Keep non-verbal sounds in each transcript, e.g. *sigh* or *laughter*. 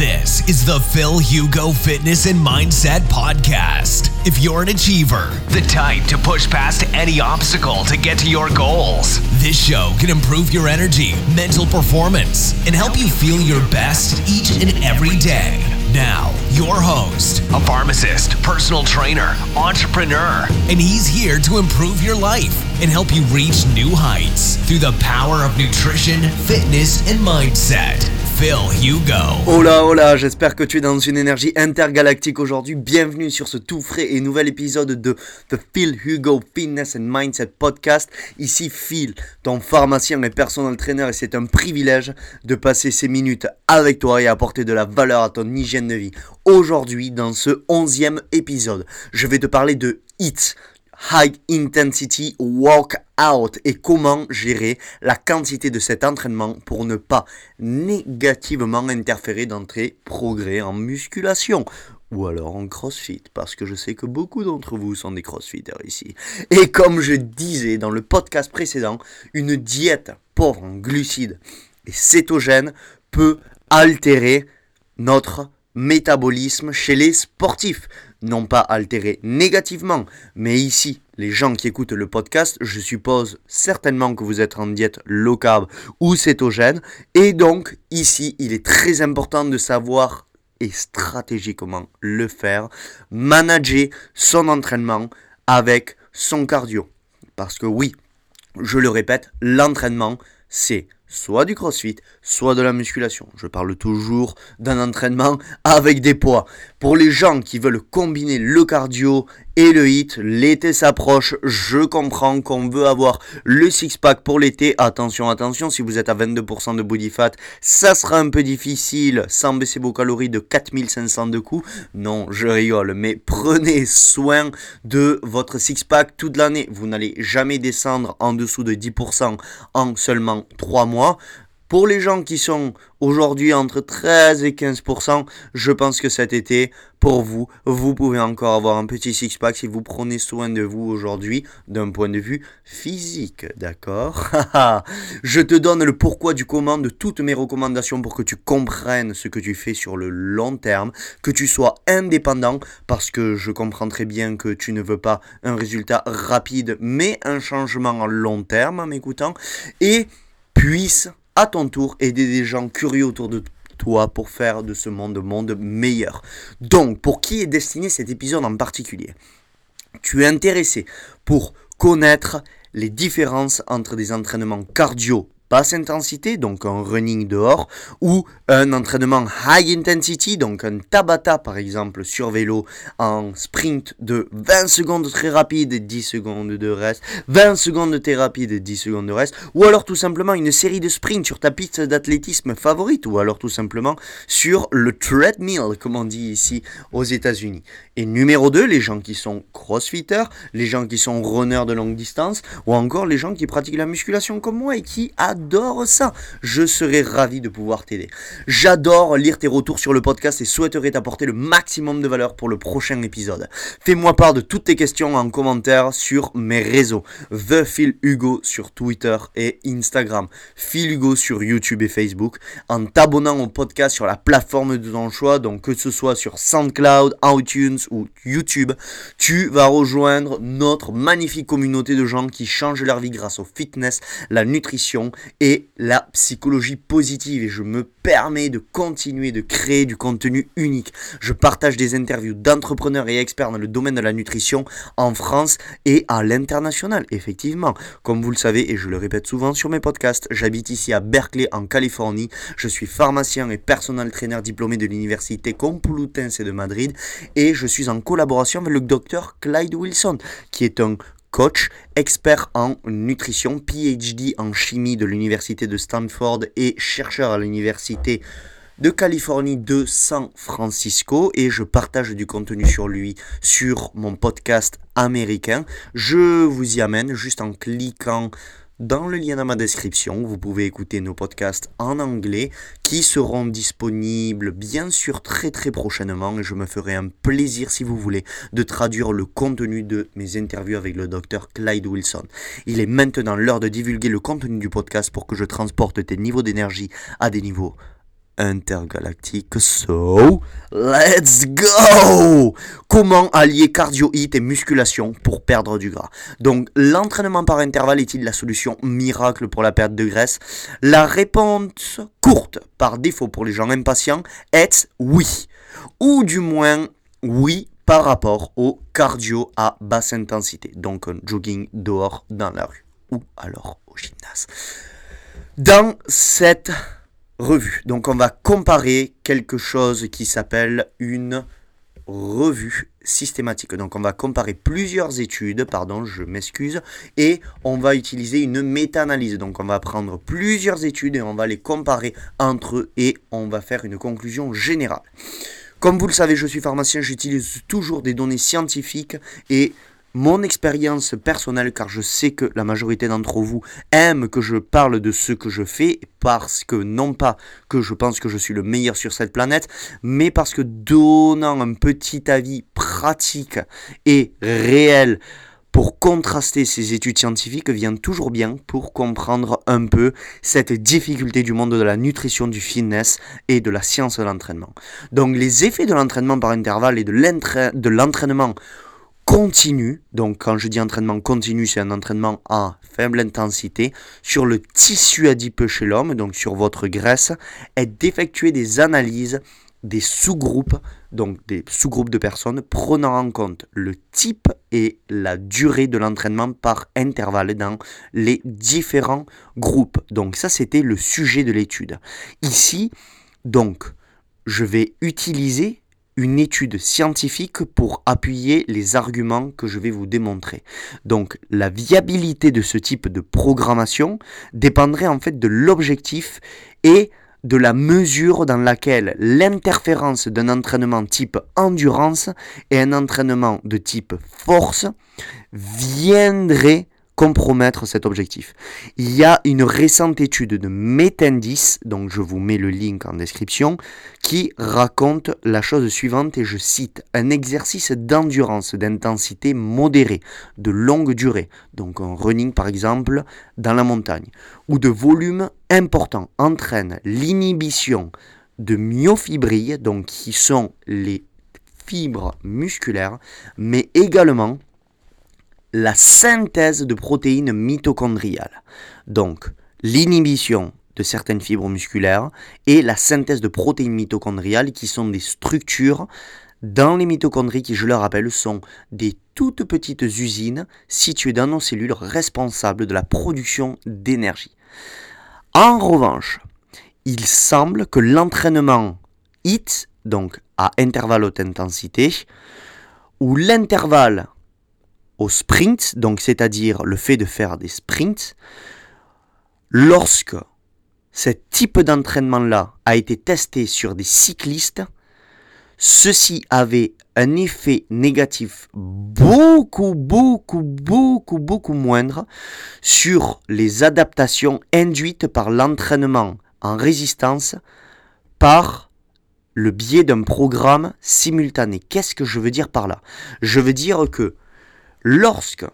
This is the Phil Hugo Fitness and Mindset Podcast. If you're an achiever, the type to push past any obstacle to get to your goals, this show can improve your energy, mental performance, and help you feel your best each and every day. Now, your host, a pharmacist, personal trainer, entrepreneur, and he's here to improve your life and help you reach new heights through the power of nutrition, fitness, and mindset. Phil Hugo. Hola, hola, j'espère que tu es dans une énergie intergalactique aujourd'hui. Bienvenue sur ce tout frais et nouvel épisode de The Phil Hugo Fitness and Mindset Podcast. Ici Phil, ton pharmacien et personal trainer, et c'est un privilège de passer ces minutes avec toi et apporter de la valeur à ton hygiène de vie. Aujourd'hui, dans ce onzième épisode, je vais te parler de HIT, High Intensity Walkout et comment gérer la quantité de cet entraînement pour ne pas négativement interférer dans tes progrès en musculation ou alors en crossfit, parce que je sais que beaucoup d'entre vous sont des crossfitters ici. Et comme je disais dans le podcast précédent, une diète pauvre en glucides et cétogène peut altérer notre métabolisme chez les sportifs. Non pas altérer négativement, mais ici, les gens qui écoutent le podcast, je suppose certainement que vous êtes en diète low carb ou cétogène. Et donc, ici, il est très important de savoir et stratégiquement le faire, manager son entraînement avec son cardio. Parce que oui, je le répète, l'entraînement, c'est soit du crossfit, soit de la musculation. Je parle toujours d'un entraînement avec des poids. Pour les gens qui veulent combiner le cardio et le hit, l'été s'approche, je comprends qu'on veut avoir le six-pack pour l'été. Attention, attention, si vous êtes à 22% de body fat, ça sera un peu difficile sans baisser vos calories de 4500 de coups. Non, je rigole, mais prenez soin de votre six-pack toute l'année. Vous n'allez jamais descendre en dessous de 10% en seulement 3 mois. Pour les gens qui sont aujourd'hui entre 13 et 15%, je pense que cet été, pour vous, vous pouvez encore avoir un petit six-pack si vous prenez soin de vous aujourd'hui d'un point de vue physique, d'accord? *laughs* Je te donne le pourquoi du comment de toutes mes recommandations pour que tu comprennes ce que tu fais sur le long terme, que tu sois indépendant parce que je comprends très bien que tu ne veux pas un résultat rapide mais un changement long terme en m'écoutant et puisse ton tour aider des gens curieux autour de toi pour faire de ce monde un monde meilleur. Donc, pour qui est destiné cet épisode en particulier? Tu es intéressé pour connaître les différences entre des entraînements cardio basse intensité, donc un running dehors, ou un entraînement high intensity, donc un Tabata par exemple sur vélo en sprint de 20 secondes très rapide et 10 secondes de reste, 20 secondes de très rapide et 10 secondes de reste, ou alors tout simplement une série de sprints sur ta piste d'athlétisme favorite, ou alors tout simplement sur le treadmill, comme on dit ici aux États-Unis. Et numéro 2, les gens qui sont crossfitters, les gens qui sont runners de longue distance, ou encore les gens qui pratiquent la musculation comme moi et qui adorent ça. Je serais ravi de pouvoir t'aider. J'adore lire tes retours sur le podcast et souhaiterais t'apporter le maximum de valeur pour le prochain épisode. Fais-moi part de toutes tes questions en commentaire sur mes réseaux. The Phil Hugo sur Twitter et Instagram. Phil Hugo sur YouTube et Facebook. En t'abonnant au podcast sur la plateforme de ton choix, donc que ce soit sur SoundCloud, iTunes ou YouTube, tu vas rejoindre notre magnifique communauté de gens qui changent leur vie grâce au fitness, la nutrition et la psychologie positive. Et je me permets de continuer de créer du contenu unique. Je partage des interviews d'entrepreneurs et experts dans le domaine de la nutrition en France et à l'international. Effectivement, comme vous le savez et je le répète souvent sur mes podcasts, j'habite ici à Berkeley en Californie. Je suis pharmacien et personal trainer diplômé de l'université Complutense de Madrid et je suis en collaboration avec le docteur Clyde Wilson qui est un coach, expert en nutrition, PhD en chimie de l'université de Stanford et chercheur à l'université de Californie de San Francisco et je partage du contenu sur lui sur mon podcast américain. Je vous y amène juste en cliquant dans le lien dans ma description. Vous pouvez écouter nos podcasts en anglais qui seront disponibles bien sûr très très prochainement et je me ferai un plaisir si vous voulez de traduire le contenu de mes interviews avec le docteur Clyde Wilson. Il est maintenant l'heure de divulguer le contenu du podcast pour que je transporte tes niveaux d'énergie à des niveaux intergalactique. So, let's go Comment allier cardio hit et musculation pour perdre du gras? Donc, l'entraînement par intervalle est-il la solution miracle pour la perte de graisse? La réponse courte, par défaut pour les gens impatients, est oui. Ou du moins, oui par rapport au cardio à basse intensité. Donc, un jogging dehors dans la rue. Ou alors au gymnase. Dans cette revue. Donc on va comparer quelque chose qui s'appelle une revue systématique. Donc on va comparer plusieurs études, pardon, je m'excuse, et on va utiliser une méta-analyse. Donc on va prendre plusieurs études et on va les comparer entre eux et on va faire une conclusion générale. Comme vous le savez, je suis pharmacien, j'utilise toujours des données scientifiques et mon expérience personnelle, car je sais que la majorité d'entre vous aiment que je parle de ce que je fais, parce que non pas que je pense que je suis le meilleur sur cette planète, mais parce que donnant un petit avis pratique et réel pour contraster ces études scientifiques vient toujours bien pour comprendre un peu cette difficulté du monde de la nutrition, du fitness et de la science de l'entraînement. Donc les effets de l'entraînement par intervalle et de l'entraînement continu, donc quand je dis entraînement continu, c'est un entraînement à faible intensité, sur le tissu adipeux chez l'homme, donc sur votre graisse, est d'effectuer des analyses des sous-groupes, donc des sous-groupes de personnes, prenant en compte le type et la durée de l'entraînement par intervalle dans les différents groupes. Donc ça, c'était le sujet de l'étude. Ici, donc, je vais utiliser une étude scientifique pour appuyer les arguments que je vais vous démontrer. Donc la viabilité de ce type de programmation dépendrait en fait de l'objectif et de la mesure dans laquelle l'interférence d'un entraînement type endurance et un entraînement de type force viendrait compromettre cet objectif. Il y a une récente étude de Metendis, donc je vous mets le link en description, qui raconte la chose suivante et je cite un exercice d'endurance d'intensité modérée, de longue durée, donc un running par exemple dans la montagne, ou de volume important entraîne l'inhibition de myofibrilles, donc qui sont les fibres musculaires, mais également la synthèse de protéines mitochondriales. Donc, l'inhibition de certaines fibres musculaires et la synthèse de protéines mitochondriales qui sont des structures dans les mitochondries qui, je le rappelle, sont des toutes petites usines situées dans nos cellules responsables de la production d'énergie. En revanche, il semble que l'entraînement HIT, donc à intervalle haute intensité, ou l'intervalle au sprint, donc c'est-à-dire le fait de faire des sprints, lorsque ce type d'entraînement-là a été testé sur des cyclistes, ceci avait un effet négatif beaucoup, beaucoup, beaucoup, beaucoup moindre sur les adaptations induites par l'entraînement en résistance par le biais d'un programme simultané. Qu'est-ce que je veux dire par là? Je veux dire que lorsque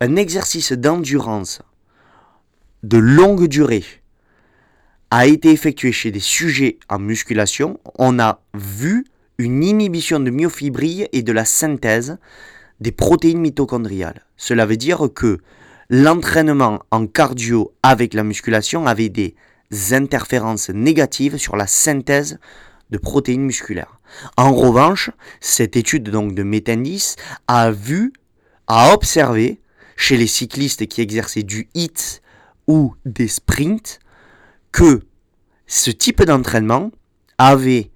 un exercice d'endurance de longue durée a été effectué chez des sujets en musculation, on a vu une inhibition de myofibrilles et de la synthèse des protéines mitochondriales. Cela veut dire que l'entraînement en cardio avec la musculation avait des interférences négatives sur la synthèse de protéines musculaires. En revanche, cette étude donc de Metendis a vu a observé chez les cyclistes qui exerçaient du hit ou des sprints que ce type d'entraînement avait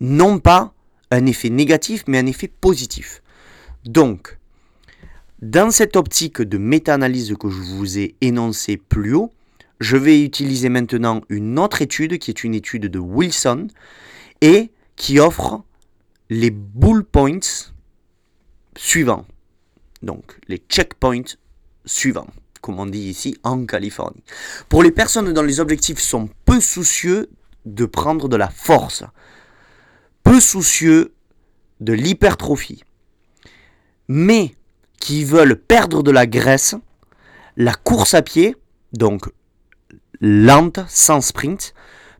non pas un effet négatif mais un effet positif. Donc, dans cette optique de méta-analyse que je vous ai énoncée plus haut, je vais utiliser maintenant une autre étude qui est une étude de Wilson et qui offre les bull points suivants donc les checkpoints suivants, comme on dit ici en Californie. Pour les personnes dont les objectifs sont peu soucieux de prendre de la force, peu soucieux de l'hypertrophie, mais qui veulent perdre de la graisse, la course à pied, donc lente, sans sprint,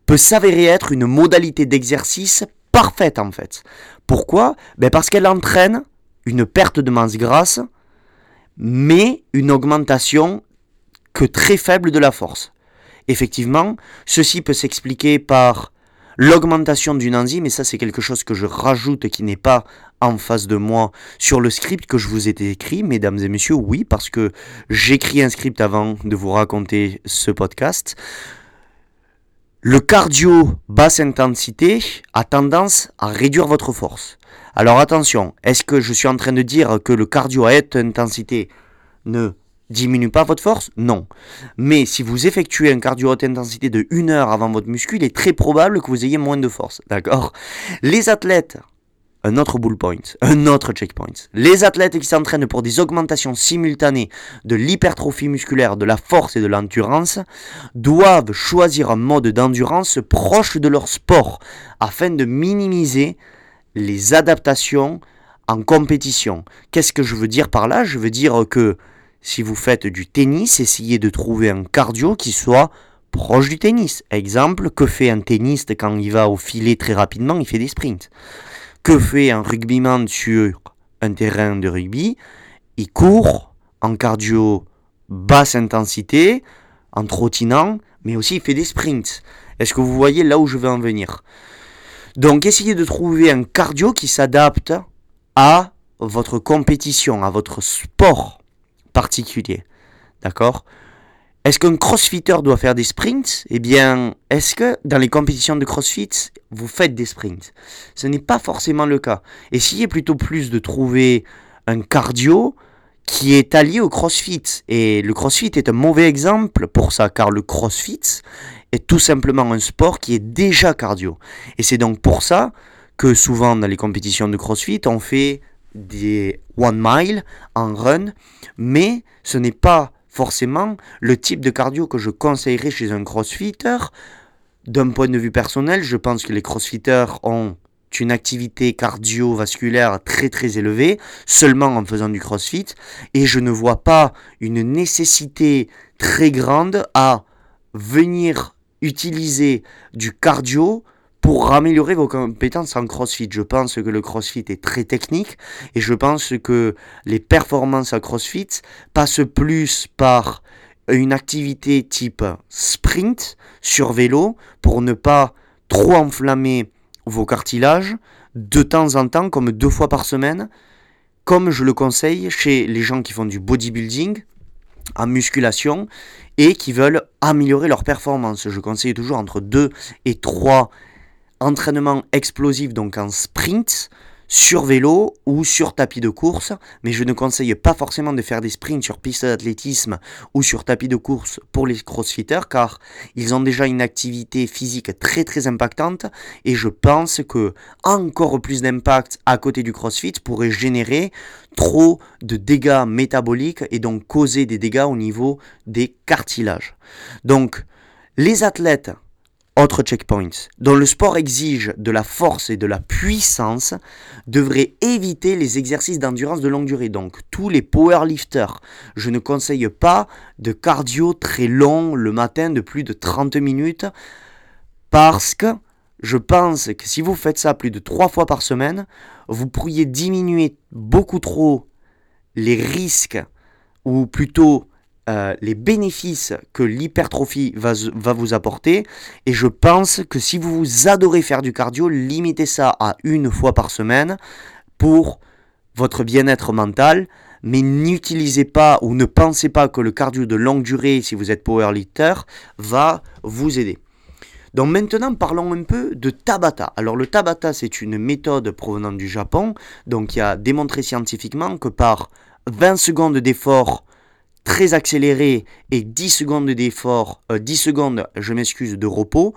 peut s'avérer être une modalité d'exercice parfaite en fait. Pourquoi? Ben Parce qu'elle entraîne une perte de masse grasse, mais une augmentation que très faible de la force. Effectivement, ceci peut s'expliquer par l'augmentation d'une enzyme, et ça c'est quelque chose que je rajoute qui n'est pas en face de moi sur le script que je vous ai écrit, mesdames et messieurs, oui, parce que j'écris un script avant de vous raconter ce podcast. Le cardio basse intensité a tendance à réduire votre force. Alors attention, est-ce que je suis en train de dire que le cardio à haute intensité ne diminue pas votre force? Non. Mais si vous effectuez un cardio haute intensité de 1 heure avant votre muscu, il est très probable que vous ayez moins de force. D'accord? Les athlètes, un autre bull point, un autre checkpoint. Les athlètes qui s'entraînent pour des augmentations simultanées de l'hypertrophie musculaire, de la force et de l'endurance doivent choisir un mode d'endurance proche de leur sport afin de minimiser les adaptations en compétition. Qu'est-ce que je veux dire par là? Je veux dire que si vous faites du tennis, essayez de trouver un cardio qui soit proche du tennis. Exemple, que fait un tenniste quand il va au filet très rapidement? Il fait des sprints. Que fait un rugbyman sur un terrain de rugby? Il court en cardio basse intensité, en trottinant, mais aussi il fait des sprints. Est-ce que vous voyez là où je veux en venir? Donc essayez de trouver un cardio qui s'adapte à votre compétition, à votre sport particulier. D'accord? Est-ce qu'un crossfitter doit faire des sprints? Eh bien, est-ce que dans les compétitions de crossfit, vous faites des sprints? Ce n'est pas forcément le cas. Essayez plutôt plus de trouver un cardio qui est allié au crossfit. Et le crossfit est un mauvais exemple pour ça, car le crossfit est tout simplement un sport qui est déjà cardio. Et c'est donc pour ça que souvent dans les compétitions de crossfit, on fait des one mile en run, mais ce n'est pas forcément le type de cardio que je conseillerais chez un crossfitter. D'un point de vue personnel, je pense que les crossfitters ont une activité cardiovasculaire très très élevée, seulement en faisant du crossfit, et je ne vois pas une nécessité très grande à venir utiliser du cardio pour améliorer vos compétences en CrossFit. Je pense que le CrossFit est très technique et je pense que les performances à CrossFit passent plus par une activité type sprint sur vélo pour ne pas trop enflammer vos cartilages de temps en temps, comme deux fois par semaine, comme je le conseille chez les gens qui font du bodybuilding en musculation et qui veulent améliorer leur performance. Je conseille toujours entre deux et trois entraînement explosif, donc en sprint, sur vélo ou sur tapis de course, mais je ne conseille pas forcément de faire des sprints sur piste d'athlétisme ou sur tapis de course pour les crossfitters car ils ont déjà une activité physique très très impactante et je pense que encore plus d'impact à côté du crossfit pourrait générer trop de dégâts métaboliques et donc causer des dégâts au niveau des cartilages. Donc les athlètes autre checkpoint, dont le sport exige de la force et de la puissance, devrait éviter les exercices d'endurance de longue durée. Donc tous les powerlifters, je ne conseille pas de cardio très long le matin de plus de 30 minutes parce que je pense que si vous faites ça plus de 3 fois par semaine, vous pourriez diminuer beaucoup trop les risques ou plutôt euh, les bénéfices que l'hypertrophie va, vous apporter. Et je pense que si vous adorez faire du cardio, limitez ça à une fois par semaine pour votre bien-être mental. Mais n'utilisez pas ou ne pensez pas que le cardio de longue durée, si vous êtes powerlifter, va vous aider. Donc maintenant, parlons un peu de Tabata. Alors le Tabata, c'est une méthode provenant du Japon, donc qui a démontré scientifiquement que par 20 secondes d'effort très accéléré et 10 secondes d'effort, 10 euh, secondes, je m'excuse, de repos,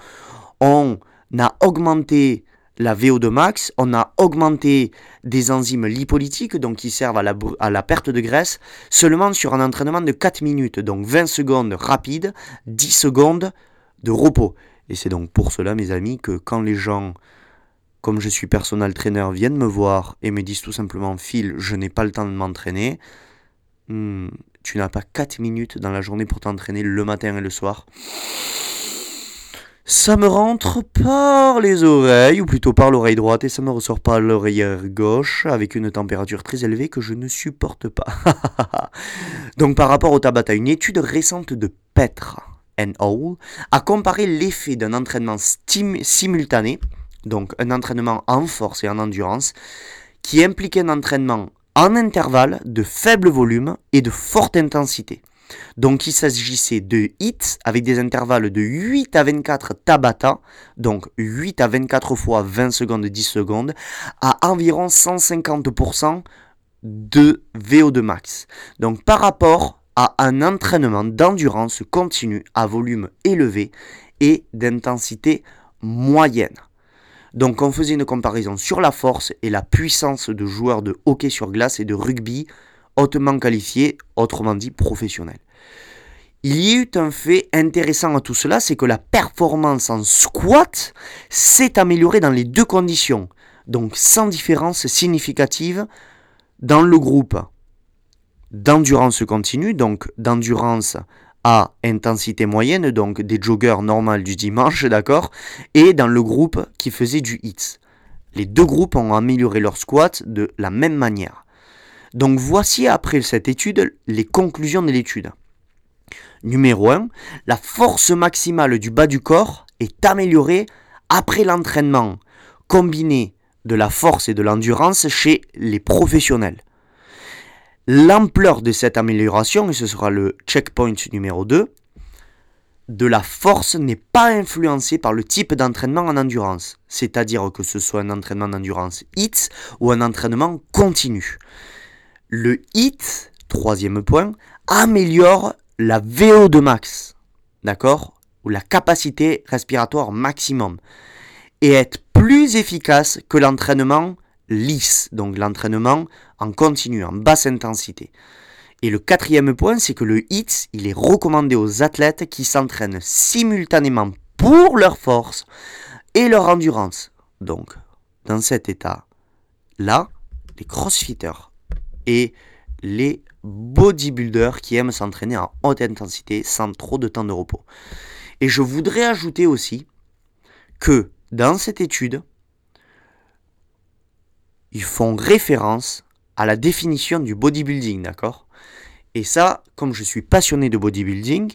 on a augmenté la VO2 max, on a augmenté des enzymes lipolytiques, donc qui servent à la, perte de graisse, seulement sur un entraînement de 4 minutes, donc 20 secondes rapide, 10 secondes de repos. Et c'est donc pour cela, mes amis, que quand les gens, comme je suis personal trainer, viennent me voir et me disent tout simplement, Phil, je n'ai pas le temps de m'entraîner, hmm, tu n'as pas 4 minutes dans la journée pour t'entraîner le matin et le soir. Ça me rentre par les oreilles, ou plutôt par l'oreille droite, et ça me ressort par l'oreille gauche, avec une température très élevée que je ne supporte pas. *laughs* Donc par rapport au Tabata, une étude récente de Petra and a comparé l'effet d'un entraînement simultané, donc un entraînement en force et en endurance, qui impliquait un entraînement en intervalle de faible volume et de forte intensité. Donc il s'agissait de hits avec des intervalles de 8 à 24 Tabata, donc 8 à 24 fois 20 secondes 10 secondes, à environ 150% de VO2 max. Donc par rapport à un entraînement d'endurance continue à volume élevé et d'intensité moyenne. Donc on faisait une comparaison sur la force et la puissance de joueurs de hockey sur glace et de rugby hautement qualifiés, autrement dit professionnels. Il y a eu un fait intéressant à tout cela, c'est que la performance en squat s'est améliorée dans les deux conditions, donc sans différence significative dans le groupe d'endurance continue, donc d'endurance à intensité moyenne, donc des joggers normales du dimanche, d'accord, et dans le groupe qui faisait du hits. Les deux groupes ont amélioré leur squat de la même manière. Donc voici après cette étude les conclusions de l'étude. Numéro 1, la force maximale du bas du corps est améliorée après l'entraînement combiné de la force et de l'endurance chez les professionnels. L'ampleur de cette amélioration, et ce sera le checkpoint numéro 2, de la force n'est pas influencée par le type d'entraînement en endurance, c'est-à-dire que ce soit un entraînement d'endurance HIT ou un entraînement continu. Le HIT, troisième point, améliore la VO2 max, d'accord Ou la capacité respiratoire maximum, et être plus efficace que l'entraînement lisse, donc l'entraînement en continu, en basse intensité. Et le quatrième point, c'est que le HIT, il est recommandé aux athlètes qui s'entraînent simultanément pour leur force et leur endurance. Donc, dans cet état-là, les crossfitters et les bodybuilders qui aiment s'entraîner en haute intensité sans trop de temps de repos. Et je voudrais ajouter aussi que dans cette étude, ils font référence à la définition du bodybuilding, d'accord? Et ça, comme je suis passionné de bodybuilding,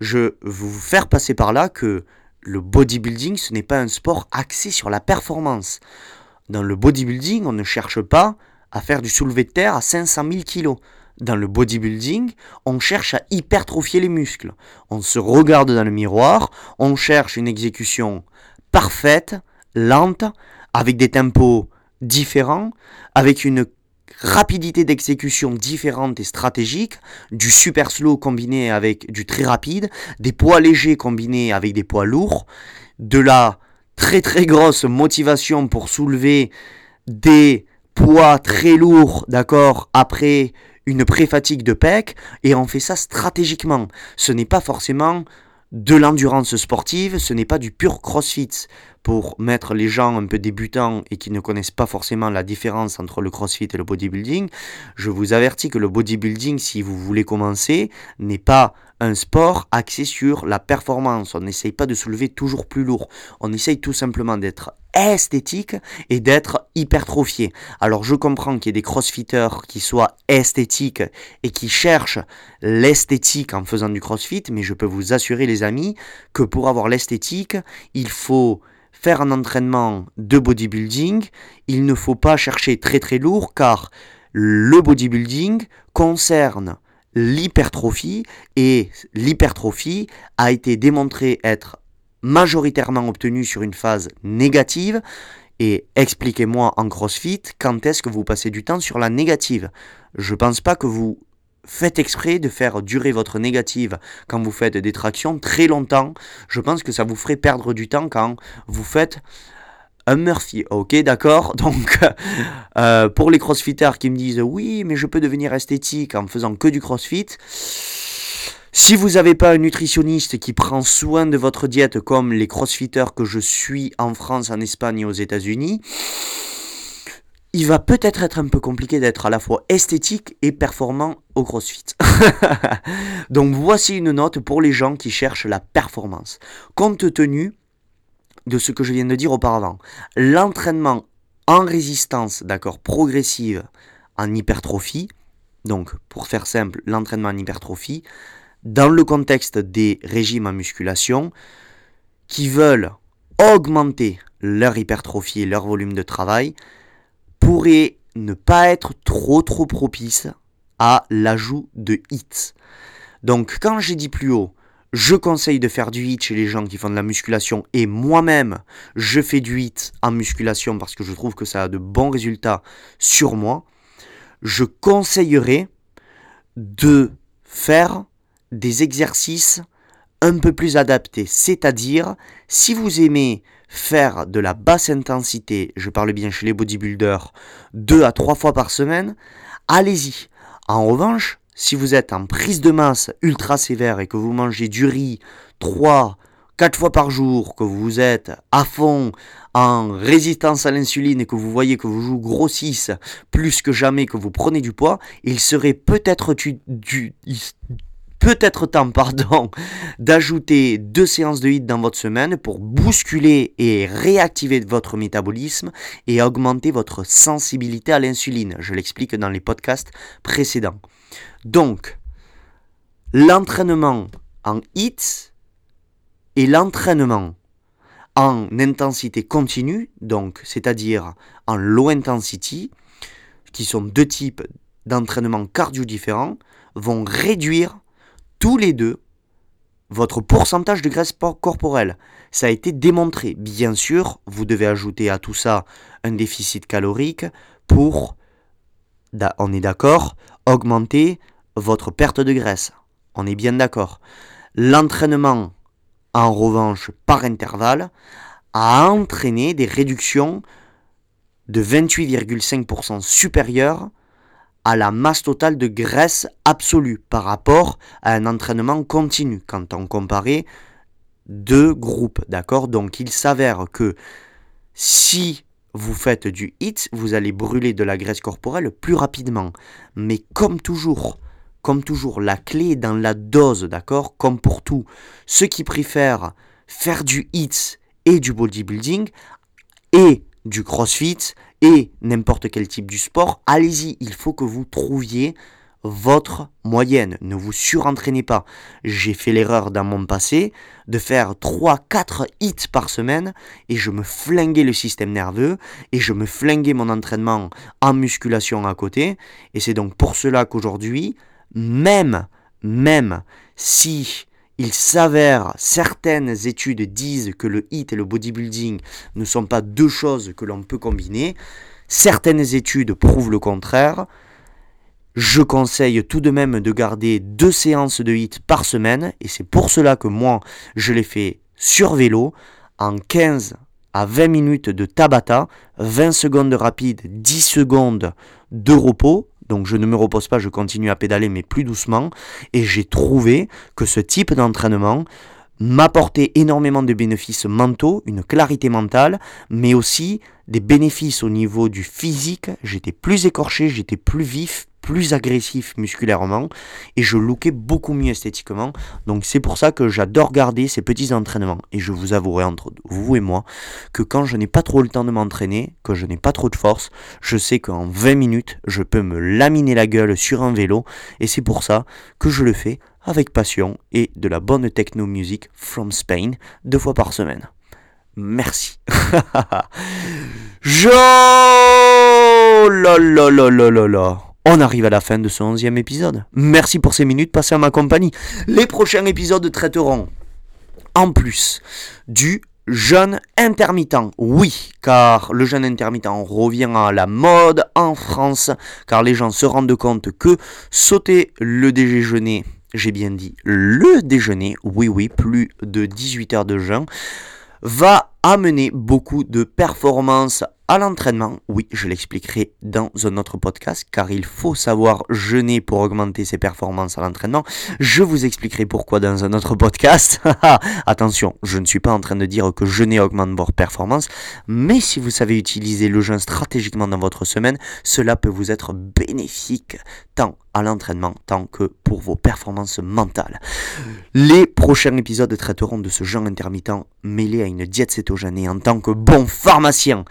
je veux vous faire passer par là que le bodybuilding, ce n'est pas un sport axé sur la performance. Dans le bodybuilding, on ne cherche pas à faire du soulevé de terre à 500 000 kg. Dans le bodybuilding, on cherche à hypertrophier les muscles. On se regarde dans le miroir, on cherche une exécution parfaite, lente, avec des tempos différents, avec une rapidité d'exécution différente et stratégique, du super slow combiné avec du très rapide, des poids légers combinés avec des poids lourds, de la très très grosse motivation pour soulever des poids très lourds, d'accord, après une pré-fatigue de PEC, et on fait ça stratégiquement. Ce n'est pas forcément de l'endurance sportive, ce n'est pas du pur crossfit. Pour mettre les gens un peu débutants et qui ne connaissent pas forcément la différence entre le crossfit et le bodybuilding, je vous avertis que le bodybuilding, si vous voulez commencer, n'est pas un sport axé sur la performance. On n'essaye pas de soulever toujours plus lourd. On essaye tout simplement d'être esthétique et d'être hypertrophié. Alors je comprends qu'il y ait des crossfitters qui soient esthétiques et qui cherchent l'esthétique en faisant du crossfit, mais je peux vous assurer les amis que pour avoir l'esthétique, il faut faire un entraînement de bodybuilding, il ne faut pas chercher très très lourd car le bodybuilding concerne l'hypertrophie et l'hypertrophie a été démontré être majoritairement obtenue sur une phase négative. Et expliquez-moi en CrossFit quand est-ce que vous passez du temps sur la négative? Je pense pas que vous faites exprès de faire durer votre négative quand vous faites des tractions très longtemps. Je pense que ça vous ferait perdre du temps quand vous faites un Murphy, ok, d'accord? *laughs* Donc, euh, pour les crossfitters qui me disent oui, mais je peux devenir esthétique en faisant que du crossfit. Si vous n'avez pas un nutritionniste qui prend soin de votre diète comme les crossfitters que je suis en France, en Espagne et aux États-Unis, il va peut-être être un peu compliqué d'être à la fois esthétique et performant au CrossFit. *laughs* Donc voici une note pour les gens qui cherchent la performance. Compte tenu de ce que je viens de dire auparavant. L'entraînement en résistance, d'accord, progressive, en hypertrophie, donc pour faire simple, l'entraînement en hypertrophie, dans le contexte des régimes en musculation, qui veulent augmenter leur hypertrophie et leur volume de travail, pourrait ne pas être trop trop propice à l'ajout de hits. Donc quand j'ai dit plus haut, je conseille de faire du hit chez les gens qui font de la musculation et moi-même je fais du hit en musculation parce que je trouve que ça a de bons résultats sur moi. Je conseillerais de faire des exercices un peu plus adaptés. C'est-à-dire, si vous aimez faire de la basse intensité, je parle bien chez les bodybuilders, deux à trois fois par semaine, allez-y. En revanche, si vous êtes en prise de masse ultra sévère et que vous mangez du riz 3, 4 fois par jour, que vous êtes à fond en résistance à l'insuline et que vous voyez que vous grossissent plus que jamais, que vous prenez du poids, il serait peut-être peut-être temps *laughs* pardon, d'ajouter deux séances de HIIT dans votre semaine pour bousculer et réactiver votre métabolisme et augmenter votre sensibilité à l'insuline. Je l'explique dans les podcasts précédents. Donc, l'entraînement en HIT et l'entraînement en intensité continue, donc c'est-à-dire en low intensity, qui sont deux types d'entraînement cardio différents, vont réduire tous les deux votre pourcentage de graisse corporelle. Ça a été démontré. Bien sûr, vous devez ajouter à tout ça un déficit calorique pour, on est d'accord, augmenter votre perte de graisse. On est bien d'accord. L'entraînement, en revanche, par intervalle, a entraîné des réductions de 28,5% supérieures à la masse totale de graisse absolue par rapport à un entraînement continu quand on comparait deux groupes, d'accord? Donc il s'avère que si vous faites du HIT, vous allez brûler de la graisse corporelle plus rapidement. Mais comme toujours, comme toujours, la clé est dans la dose, d'accord? Comme pour tout, ceux qui préfèrent faire du HIT et du bodybuilding et du crossfit et n'importe quel type du sport, allez-y, il faut que vous trouviez votre moyenne. Ne vous surentraînez pas. J'ai fait l'erreur dans mon passé de faire 3-4 hits par semaine et je me flinguais le système nerveux et je me flinguais mon entraînement en musculation à côté. Et c'est donc pour cela qu'aujourd'hui, même, même si il s'avère, certaines études disent que le HIT et le bodybuilding ne sont pas deux choses que l'on peut combiner. Certaines études prouvent le contraire. Je conseille tout de même de garder deux séances de HIT par semaine et c'est pour cela que moi je les fais sur vélo en 15 à 20 minutes de Tabata, 20 secondes rapides, 10 secondes de repos donc je ne me repose pas, je continue à pédaler, mais plus doucement. Et j'ai trouvé que ce type d'entraînement m'apportait énormément de bénéfices mentaux, une clarité mentale, mais aussi des bénéfices au niveau du physique. J'étais plus écorché, j'étais plus vif, plus agressif musculairement et je lookais beaucoup mieux esthétiquement. Donc c'est pour ça que j'adore garder ces petits entraînements. Et je vous avouerai entre vous et moi que quand je n'ai pas trop le temps de m'entraîner, que je n'ai pas trop de force, je sais qu'en 20 minutes, je peux me laminer la gueule sur un vélo et c'est pour ça que je le fais avec passion et de la bonne techno music from Spain deux fois par semaine. Merci. *laughs* je... on arrive à la fin de ce onzième épisode. Merci pour ces minutes passées à ma compagnie. Les prochains épisodes traiteront, en plus, du jeûne intermittent. Oui, car le jeûne intermittent revient à la mode en France, car les gens se rendent compte que sauter le déjeuner, j'ai bien dit le déjeuner, oui oui, plus de 18 heures de jeûne, va amener beaucoup de performances à l'entraînement, oui, je l'expliquerai dans un autre podcast, car il faut savoir jeûner pour augmenter ses performances à l'entraînement. Je vous expliquerai pourquoi dans un autre podcast. *laughs* Attention, je ne suis pas en train de dire que jeûner augmente vos performances, mais si vous savez utiliser le jeûne stratégiquement dans votre semaine, cela peut vous être bénéfique tant à l'entraînement tant que pour vos performances mentales. Les prochains épisodes traiteront de ce jeûne intermittent mêlé à une diète cétogène et en tant que bon pharmacien,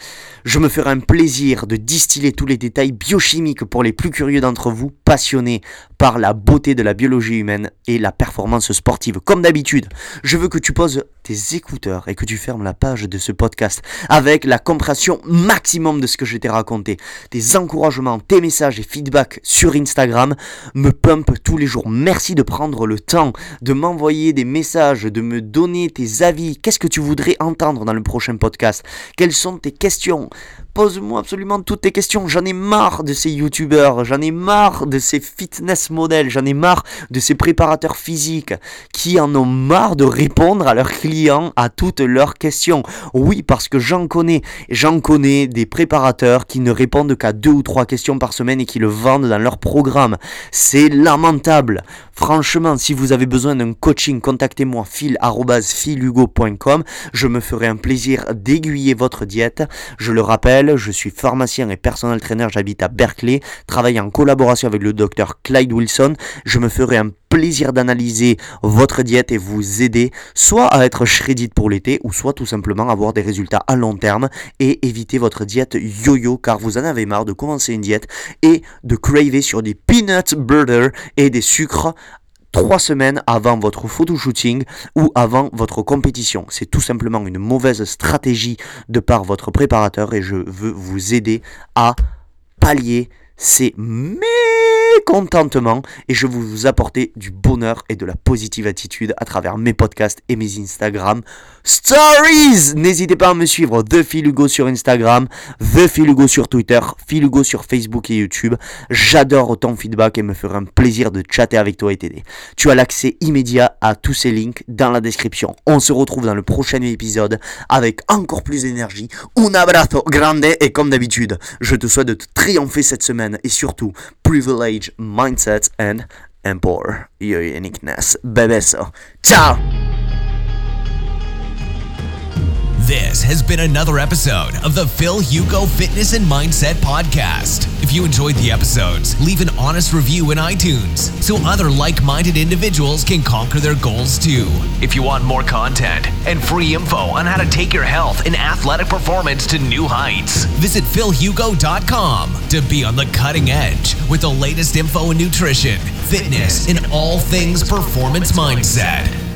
je me ferai un plaisir de distiller tous les détails biochimiques pour les plus curieux d'entre vous, passionnés par la beauté de la biologie humaine et la performance sportive. Comme d'habitude, je veux que tu poses tes écouteurs et que tu fermes la page de ce podcast avec la compréhension maximum de ce que je t'ai raconté. Tes encouragements, tes messages et feedbacks sur Instagram me pumpent tous les jours. Merci de prendre le temps de m'envoyer des messages, de me donner tes avis. Qu'est-ce que tu voudrais entendre dans le prochain podcast? Quelles sont tes questions? Pose-moi absolument toutes tes questions. J'en ai marre de ces youtubeurs, j'en ai marre de ces fitness modèles, j'en ai marre de ces préparateurs physiques qui en ont marre de répondre à leurs clients à toutes leurs questions. Oui, parce que j'en connais, j'en connais des préparateurs qui ne répondent qu'à deux ou trois questions par semaine et qui le vendent dans leur programme. C'est lamentable. Franchement, si vous avez besoin d'un coaching, contactez-moi fil@filugo.com. Je me ferai un plaisir d'aiguiller votre diète. Je le rappelle, je suis pharmacien et personnel trainer, j'habite à Berkeley, travaille en collaboration avec le docteur Clyde Wilson. Je me ferai un plaisir d'analyser votre diète et vous aider soit à être shredded pour l'été ou soit tout simplement avoir des résultats à long terme et éviter votre diète yo-yo car vous en avez marre de commencer une diète et de craver sur des peanut butter et des sucres trois semaines avant votre photo shooting ou avant votre compétition. C'est tout simplement une mauvaise stratégie de par votre préparateur et je veux vous aider à pallier ces mécontentements et je veux vous apporter du bonheur et de la positive attitude à travers mes podcasts et mes Instagram Stories. N'hésitez pas à me suivre The Philugo sur Instagram, The Philugo sur Twitter, Philugo sur Facebook et YouTube. J'adore ton feedback et me ferai un plaisir de chatter avec toi et t'aider. Tu as l'accès immédiat à tous ces links dans la description. On se retrouve dans le prochain épisode avec encore plus d'énergie. Un abrazo grande et comme d'habitude, je te souhaite de triompher cette semaine et surtout privilege, mindset and empower your uniqueness. Bebeso. Ciao! This has been another episode of the Phil Hugo Fitness and Mindset Podcast. If you enjoyed the episodes, leave an honest review in iTunes so other like minded individuals can conquer their goals too. If you want more content and free info on how to take your health and athletic performance to new heights, visit philhugo.com to be on the cutting edge with the latest info in nutrition, fitness, and all things performance mindset.